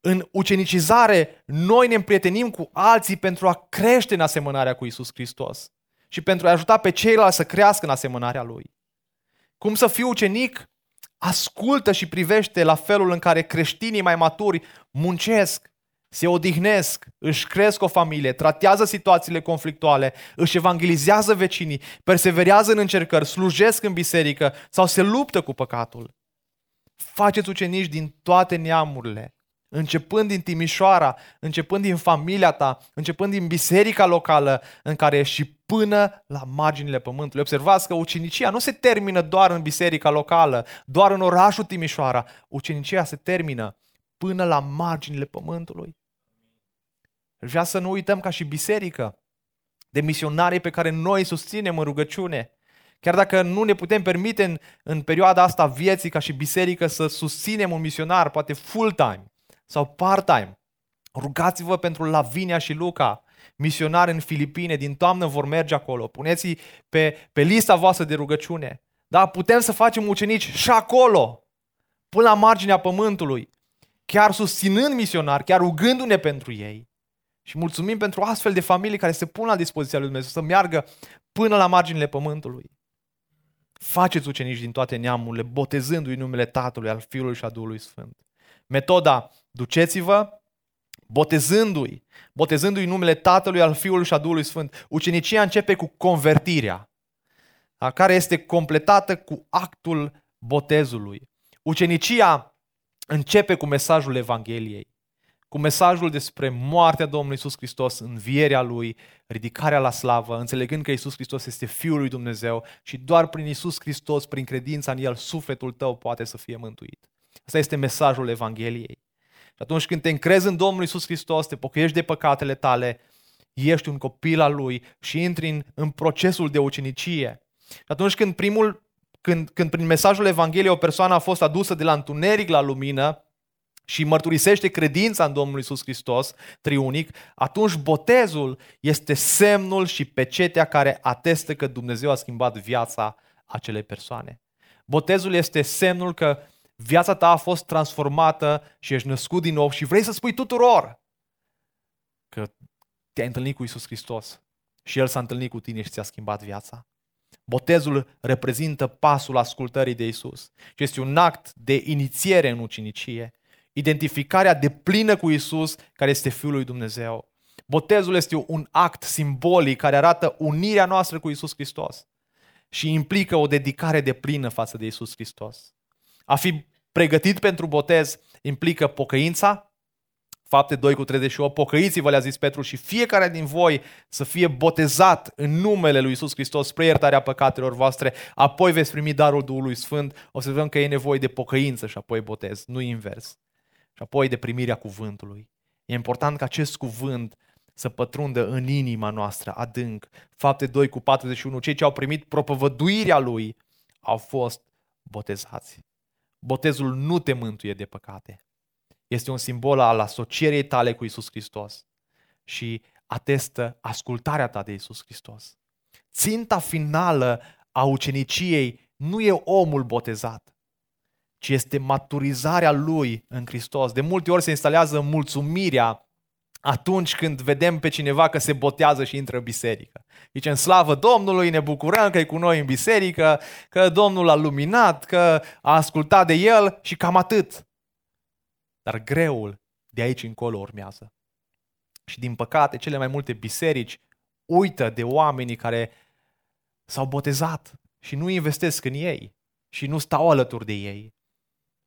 În ucenicizare, noi ne împrietenim cu alții pentru a crește în asemănarea cu Isus Hristos și pentru a ajuta pe ceilalți să crească în asemănarea Lui. Cum să fiu ucenic? Ascultă și privește la felul în care creștinii mai maturi muncesc, se odihnesc, își cresc o familie, tratează situațiile conflictuale, își evangelizează vecinii, perseverează în încercări, slujesc în biserică sau se luptă cu păcatul. Faceți ucenici din toate neamurile, începând din Timișoara, începând din familia ta, începând din biserica locală în care ești și până la marginile pământului. Observați că ucenicia nu se termină doar în biserica locală, doar în orașul Timișoara. Ucenicia se termină până la marginile pământului. Vrea să nu uităm ca și biserică de misionarii pe care noi susținem în rugăciune. Chiar dacă nu ne putem permite în, în perioada asta vieții ca și biserică să susținem un misionar, poate full-time sau part-time, rugați-vă pentru Lavinia și Luca, misionari în Filipine, din toamnă vor merge acolo. Puneți-i pe, pe lista voastră de rugăciune. Da, putem să facem ucenici și acolo, până la marginea pământului, chiar susținând misionari, chiar rugându-ne pentru ei. Și mulțumim pentru astfel de familii care se pun la dispoziția lui Dumnezeu să meargă până la marginile pământului. Faceți ucenici din toate neamurile, botezându-i numele Tatălui, al Fiului și a Duhului Sfânt. Metoda, duceți-vă, botezându-i, botezându-i numele Tatălui, al Fiului și a Duhului Sfânt. Ucenicia începe cu convertirea, care este completată cu actul botezului. Ucenicia începe cu mesajul Evangheliei cu mesajul despre moartea Domnului Isus Hristos, învierea Lui, ridicarea la slavă, înțelegând că Isus Hristos este Fiul lui Dumnezeu și doar prin Isus Hristos, prin credința în El, sufletul tău poate să fie mântuit. Asta este mesajul Evangheliei. Și atunci când te încrezi în Domnul Isus Hristos, te pocăiești de păcatele tale, ești un copil al Lui și intri în, în procesul de ucenicie. Și atunci când primul când, când prin mesajul Evangheliei o persoană a fost adusă de la întuneric la lumină, și mărturisește credința în Domnul Isus Hristos, triunic, atunci botezul este semnul și pecetea care atestă că Dumnezeu a schimbat viața acelei persoane. Botezul este semnul că viața ta a fost transformată și ești născut din nou și vrei să spui tuturor că te-ai întâlnit cu Isus Hristos și El s-a întâlnit cu tine și ți-a schimbat viața. Botezul reprezintă pasul ascultării de Isus și este un act de inițiere în ucinicie identificarea de plină cu Isus, care este Fiul lui Dumnezeu. Botezul este un act simbolic care arată unirea noastră cu Isus Hristos și implică o dedicare de plină față de Isus Hristos. A fi pregătit pentru botez implică pocăința, Fapte 2 cu 38, pocăiți-vă, le-a zis Petru, și fiecare din voi să fie botezat în numele lui Isus Hristos spre iertarea păcatelor voastre, apoi veți primi darul Duhului Sfânt. O să vedem că e nevoie de pocăință și apoi botez, nu invers. Și și apoi de primirea cuvântului. E important ca acest cuvânt să pătrundă în inima noastră adânc. Fapte 2 cu 41, cei ce au primit propovăduirea lui au fost botezați. Botezul nu te mântuie de păcate. Este un simbol al asocierii tale cu Isus Hristos și atestă ascultarea ta de Isus Hristos. Ținta finală a uceniciei nu e omul botezat, ci este maturizarea lui în Hristos. De multe ori se instalează mulțumirea atunci când vedem pe cineva că se botează și intră în biserică. în slavă Domnului, ne bucurăm că e cu noi în biserică, că Domnul a luminat, că a ascultat de el și cam atât. Dar greul de aici încolo urmează. Și din păcate, cele mai multe biserici uită de oamenii care s-au botezat și nu investesc în ei și nu stau alături de ei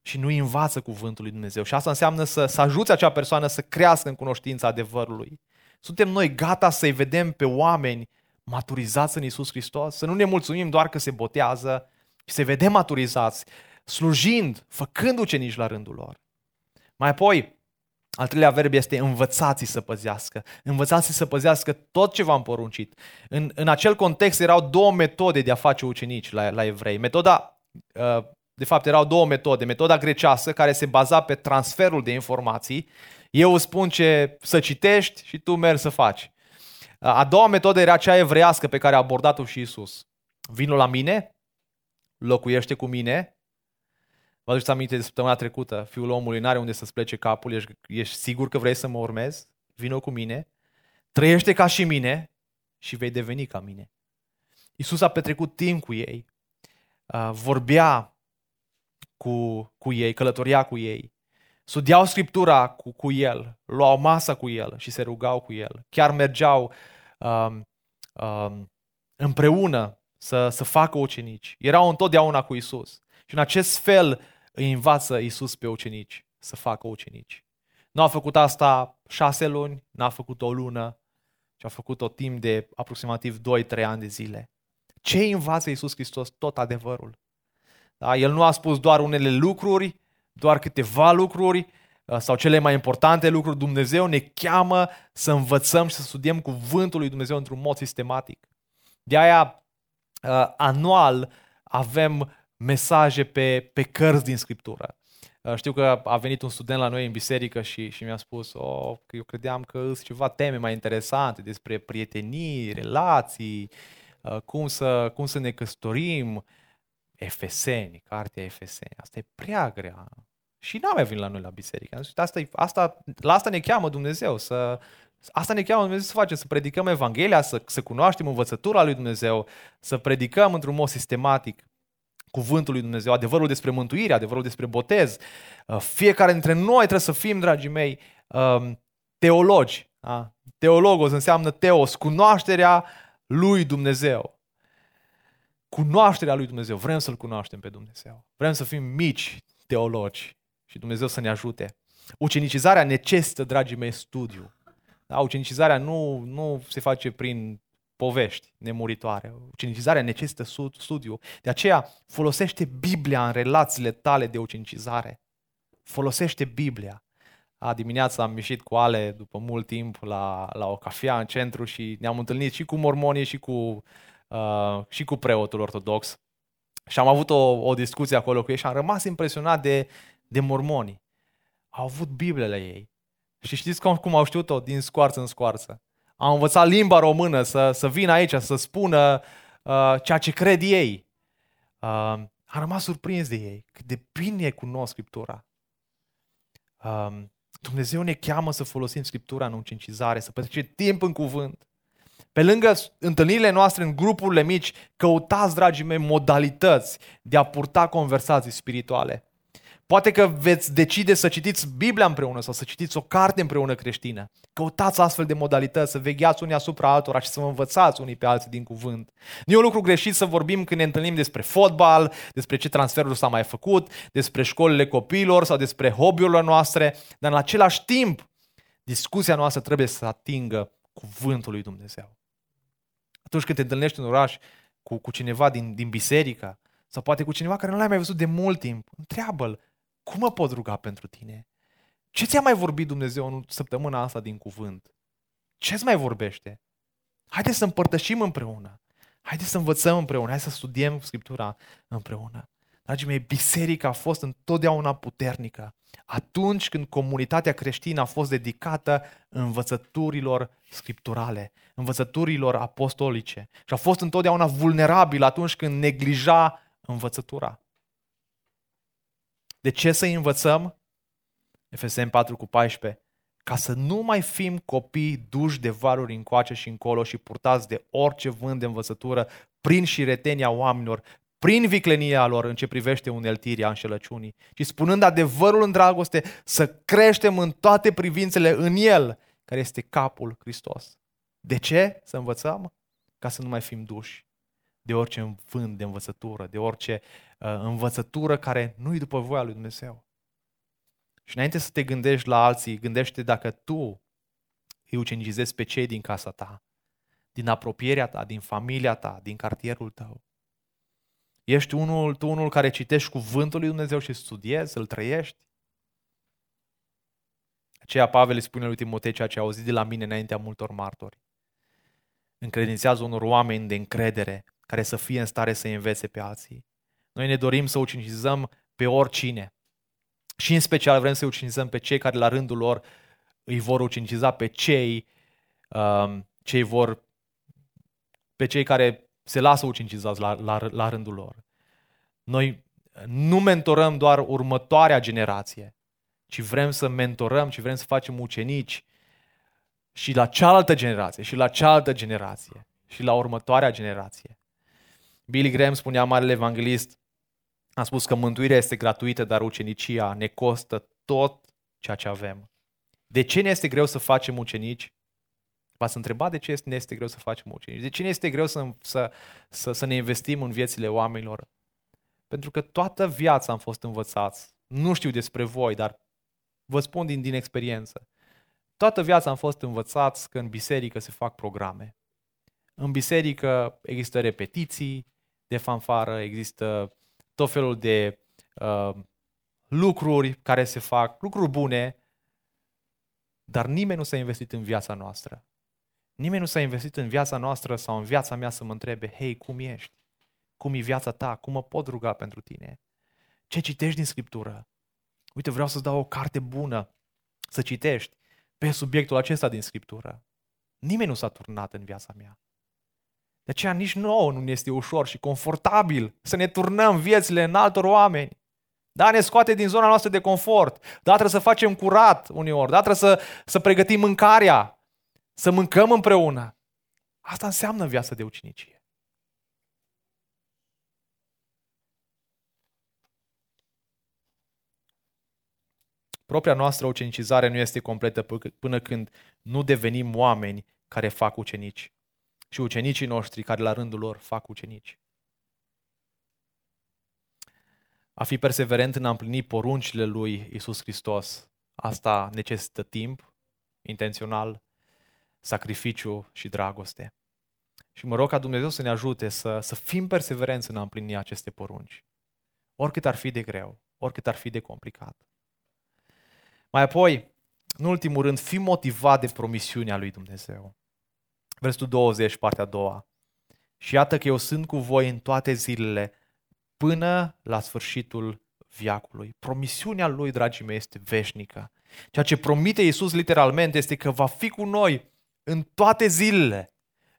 și nu învață cuvântul lui Dumnezeu. Și asta înseamnă să, să ajute acea persoană să crească în cunoștința adevărului. Suntem noi gata să-i vedem pe oameni maturizați în Isus Hristos? Să nu ne mulțumim doar că se botează, și să vedem maturizați, slujind, făcând ucenici la rândul lor. Mai apoi, al treilea verb este învățați să păzească. Învățați să păzească tot ce v-am poruncit. În, în acel context erau două metode de a face ucenici la, la evrei. Metoda uh, de fapt erau două metode. Metoda grecească, care se baza pe transferul de informații. Eu îți spun ce să citești și tu mergi să faci. A doua metodă era cea evreiască pe care a abordat-o și Isus. Vino la mine, locuiește cu mine. Vă aduceți aminte de săptămâna trecută, fiul omului n-are unde să-ți plece capul, ești, ești sigur că vrei să mă urmezi? Vino cu mine, trăiește ca și mine și vei deveni ca mine. Isus a petrecut timp cu ei, vorbea cu, cu ei, călătoria cu ei. Studiau Scriptura cu, cu el, luau masa cu el și se rugau cu el. Chiar mergeau um, um, împreună să, să facă ucenici. Erau întotdeauna cu Isus. Și în acest fel îi învață Isus pe ucenici să facă ucenici. Nu a făcut asta șase luni, n-a făcut o lună, ci a făcut-o timp de aproximativ 2-3 ani de zile. Ce învață Isus Hristos? Tot adevărul. Da? El nu a spus doar unele lucruri, doar câteva lucruri uh, sau cele mai importante lucruri. Dumnezeu ne cheamă să învățăm și să studiem cuvântul lui Dumnezeu într-un mod sistematic. De aia, uh, anual, avem mesaje pe, pe cărți din Scriptură. Uh, știu că a venit un student la noi în biserică și, și mi-a spus oh, că eu credeam că sunt ceva teme mai interesante despre prietenii, relații, cum să, cum să ne căsătorim, Efeseni, cartea Efeseni. Asta e prea grea. Și n-am mai venit la noi la biserică. Asta, asta, la asta ne cheamă Dumnezeu, să, Asta ne cheamă Dumnezeu să facem, să predicăm Evanghelia, să, să cunoaștem învățătura lui Dumnezeu, să predicăm într-un mod sistematic cuvântul lui Dumnezeu, adevărul despre mântuire, adevărul despre botez. Uh, fiecare dintre noi trebuie să fim, dragii mei, um, teologi. Teologos înseamnă teos, cunoașterea lui Dumnezeu cunoașterea lui Dumnezeu. Vrem să-L cunoaștem pe Dumnezeu. Vrem să fim mici teologi și Dumnezeu să ne ajute. Ucenicizarea necesită, dragii mei, studiu. Da? Ucenicizarea nu, nu se face prin povești nemuritoare. Ucenicizarea necesită studiu. De aceea folosește Biblia în relațiile tale de ucenicizare. Folosește Biblia. A, dimineața am ieșit cu Ale după mult timp la, la o cafea în centru și ne-am întâlnit și cu mormonii și cu uh, și cu preotul ortodox și am avut o, o discuție acolo cu ei și am rămas impresionat de, de mormoni. Au avut Biblele ei. Și știți cum, cum au știut-o? Din scoarță în scoarță. Au învățat limba română să, să vină aici, să spună uh, ceea ce cred ei. Uh, am rămas surprins de ei, cât de bine cunosc Scriptura. Uh, Dumnezeu ne cheamă să folosim Scriptura în ucenicizare, să petrecem timp în cuvânt. Pe lângă întâlnirile noastre în grupurile mici, căutați, dragii mei, modalități de a purta conversații spirituale. Poate că veți decide să citiți Biblia împreună sau să citiți o carte împreună creștină. Căutați astfel de modalități, să vegheați unii asupra altora și să vă învățați unii pe alții din cuvânt. Nu e un lucru greșit să vorbim când ne întâlnim despre fotbal, despre ce transferuri s-a mai făcut, despre școlile copiilor sau despre hobby-urile noastre, dar în același timp discuția noastră trebuie să atingă cuvântul lui Dumnezeu. Atunci când te întâlnești în oraș cu, cu cineva din, din biserică sau poate cu cineva care nu l-ai mai văzut de mult timp, întreabă-l, cum mă pot ruga pentru tine? Ce ți-a mai vorbit Dumnezeu în săptămâna asta din cuvânt? Ce ți mai vorbește? Haideți să împărtășim împreună. Haideți să învățăm împreună. Hai să studiem Scriptura împreună. Dragii mei, biserica a fost întotdeauna puternică. Atunci când comunitatea creștină a fost dedicată învățăturilor scripturale, învățăturilor apostolice. Și a fost întotdeauna vulnerabil atunci când neglija învățătura. De ce să învățăm? Efeseni 4 cu 14. Ca să nu mai fim copii duși de valuri încoace și încolo și purtați de orice vânt de învățătură prin și retenia oamenilor, prin viclenia lor în ce privește uneltirea înșelăciunii, ci spunând adevărul în dragoste, să creștem în toate privințele în El, care este capul Hristos. De ce să învățăm? Ca să nu mai fim duși de orice vânt de învățătură, de orice uh, învățătură care nu e după voia lui Dumnezeu. Și înainte să te gândești la alții, gândește dacă tu îi ucenicizezi pe cei din casa ta, din apropierea ta, din familia ta, din cartierul tău. Ești unul, tu unul care citești cuvântul lui Dumnezeu și studiezi, îl trăiești. Aceea Pavel îi spune lui Timotei ceea ce a auzit de la mine înaintea multor martori. Încredințează unor oameni de încredere care să fie în stare să învețe pe alții. Noi ne dorim să ucinicizăm pe oricine. Și în special vrem să ucinicizăm pe cei care la rândul lor îi vor uciniza pe cei, um, cei vor, pe cei care se lasă ucinizați la, la, la rândul lor. Noi nu mentorăm doar următoarea generație, ci vrem să mentorăm, ci vrem să facem ucenici și la cealaltă generație, și la cealaltă generație, și la următoarea generație. Billy Graham spunea, marele evanghelist, a spus că mântuirea este gratuită, dar ucenicia ne costă tot ceea ce avem. De ce ne este greu să facem ucenici? V-ați întrebat de ce ne este greu să facem ucenici? De ce ne este greu să, să, să, să ne investim în viețile oamenilor? Pentru că toată viața am fost învățați. Nu știu despre voi, dar vă spun din, din experiență. Toată viața am fost învățați că în biserică se fac programe. În biserică există repetiții de fanfară, există tot felul de uh, lucruri care se fac, lucruri bune, dar nimeni nu s-a investit în viața noastră. Nimeni nu s-a investit în viața noastră sau în viața mea să mă întrebe, hei, cum ești? Cum e viața ta? Cum mă pot ruga pentru tine? Ce citești din Scriptură? Uite, vreau să-ți dau o carte bună să citești pe subiectul acesta din Scriptură. Nimeni nu s-a turnat în viața mea. De aceea nici nouă nu ne este ușor și confortabil să ne turnăm viețile în altor oameni. Da, ne scoate din zona noastră de confort. Da, trebuie să facem curat uneori. Da, trebuie să, să pregătim mâncarea. Să mâncăm împreună. Asta înseamnă viața de ucenicie. Propria noastră ucenicizare nu este completă până când nu devenim oameni care fac ucenici și ucenicii noștri care la rândul lor fac ucenici. A fi perseverent în a împlini poruncile lui Isus Hristos, asta necesită timp, intențional, sacrificiu și dragoste. Și mă rog ca Dumnezeu să ne ajute să, să fim perseverenți în a împlini aceste porunci. Oricât ar fi de greu, oricât ar fi de complicat. Mai apoi, în ultimul rând, fi motivat de promisiunea lui Dumnezeu. Versetul 20, partea a doua. Și iată că eu sunt cu voi în toate zilele până la sfârșitul viacului. Promisiunea lui, dragii mei, este veșnică. Ceea ce promite Iisus literalmente este că va fi cu noi în toate zilele,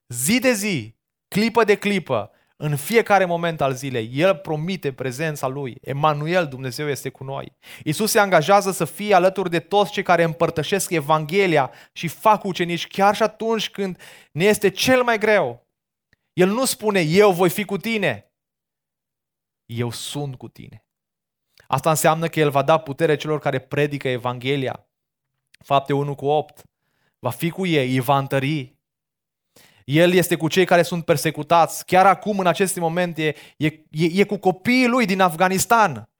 zi de zi, clipă de clipă, în fiecare moment al zilei. El promite prezența Lui. Emanuel, Dumnezeu este cu noi. Isus se angajează să fie alături de toți cei care împărtășesc Evanghelia și fac ucenici chiar și atunci când ne este cel mai greu. El nu spune, eu voi fi cu tine. Eu sunt cu tine. Asta înseamnă că El va da putere celor care predică Evanghelia. Fapte 1 cu 8. Va fi cu ei, îi va întări, el este cu cei care sunt persecutați. Chiar acum, în aceste momente, e, e, e cu copiii lui din Afganistan.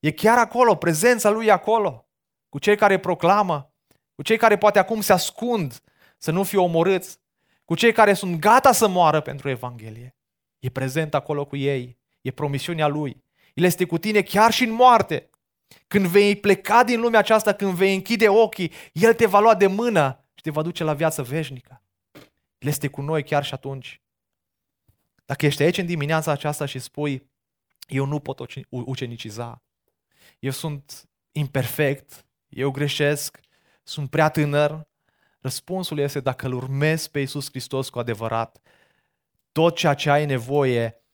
E chiar acolo, prezența lui e acolo. Cu cei care proclamă, cu cei care poate acum se ascund să nu fie omorâți, cu cei care sunt gata să moară pentru Evanghelie. E prezent acolo cu ei. E promisiunea lui. El este cu tine chiar și în moarte. Când vei pleca din lumea aceasta, când vei închide ochii, El te va lua de mână și te va duce la viață veșnică. El este cu noi chiar și atunci. Dacă ești aici în dimineața aceasta și spui, eu nu pot uceniciza, eu sunt imperfect, eu greșesc, sunt prea tânăr, răspunsul este dacă îl urmezi pe Iisus Hristos cu adevărat, tot ceea ce ai nevoie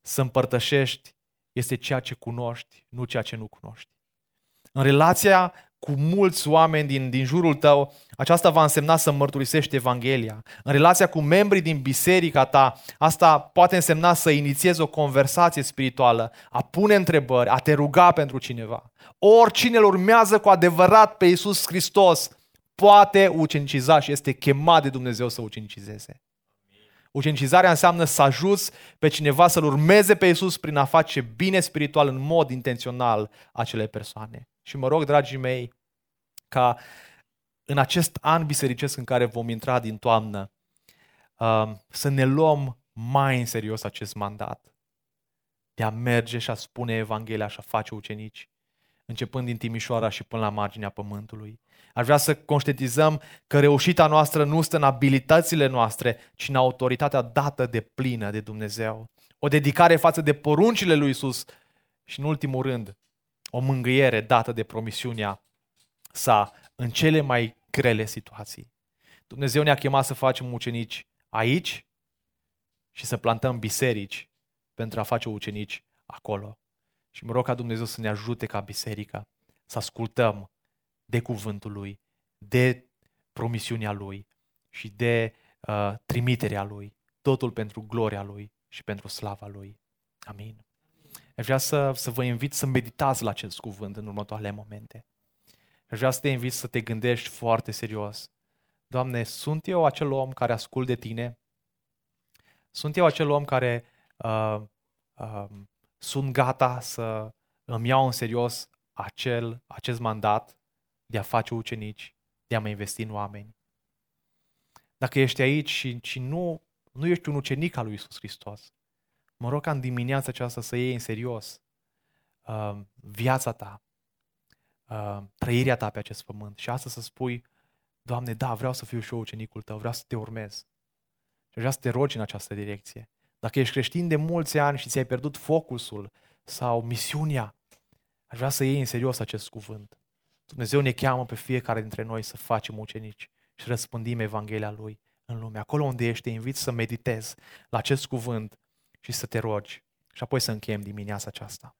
să împărtășești este ceea ce cunoști, nu ceea ce nu cunoști. În relația cu mulți oameni din, din jurul tău, aceasta va însemna să mărturisești Evanghelia. În relația cu membrii din biserica ta, asta poate însemna să inițiezi o conversație spirituală, a pune întrebări, a te ruga pentru cineva. Oricine îl urmează cu adevărat pe Iisus Hristos poate uceniciza și este chemat de Dumnezeu să ucenicizeze. Ucenicizarea înseamnă să ajuți pe cineva să-L urmeze pe Iisus prin a face bine spiritual în mod intențional acele persoane. Și mă rog, dragii mei, ca în acest an bisericesc în care vom intra din toamnă, um, să ne luăm mai în serios acest mandat de a merge și a spune Evanghelia și a face ucenici, începând din Timișoara și până la marginea pământului. Aș vrea să conștientizăm că reușita noastră nu stă în abilitățile noastre, ci în autoritatea dată de plină de Dumnezeu. O dedicare față de poruncile lui Isus și, în ultimul rând, o mângâiere dată de promisiunea sa în cele mai grele situații. Dumnezeu ne-a chemat să facem ucenici aici și să plantăm biserici pentru a face ucenici acolo. Și mă rog ca Dumnezeu să ne ajute ca biserică să ascultăm de cuvântul Lui, de promisiunea Lui și de uh, trimiterea Lui. Totul pentru gloria Lui și pentru slava Lui. Amin. Aș vrea să, să vă invit să meditați la acest cuvânt în următoarele momente. Aș vrea să te invit să te gândești foarte serios. Doamne, sunt eu acel om care ascult de Tine? Sunt eu acel om care uh, uh, sunt gata să îmi iau în serios acel, acest mandat de a face ucenici, de a mă investi în oameni? Dacă ești aici și, și nu, nu ești un ucenic al lui Isus Hristos, Mă rog ca în dimineața aceasta să iei în serios uh, viața ta, uh, trăirea ta pe acest pământ și asta să spui, Doamne, da, vreau să fiu și eu ucenicul tău, vreau să te urmez. Și vreau să te rogi în această direcție. Dacă ești creștin de mulți ani și ți-ai pierdut focusul sau misiunea, aș vrea să iei în serios acest cuvânt. Dumnezeu ne cheamă pe fiecare dintre noi să facem ucenici și răspândim Evanghelia Lui în lume. Acolo unde ești, te invit să meditezi la acest cuvânt și să te rogi și apoi să încheiem dimineața aceasta.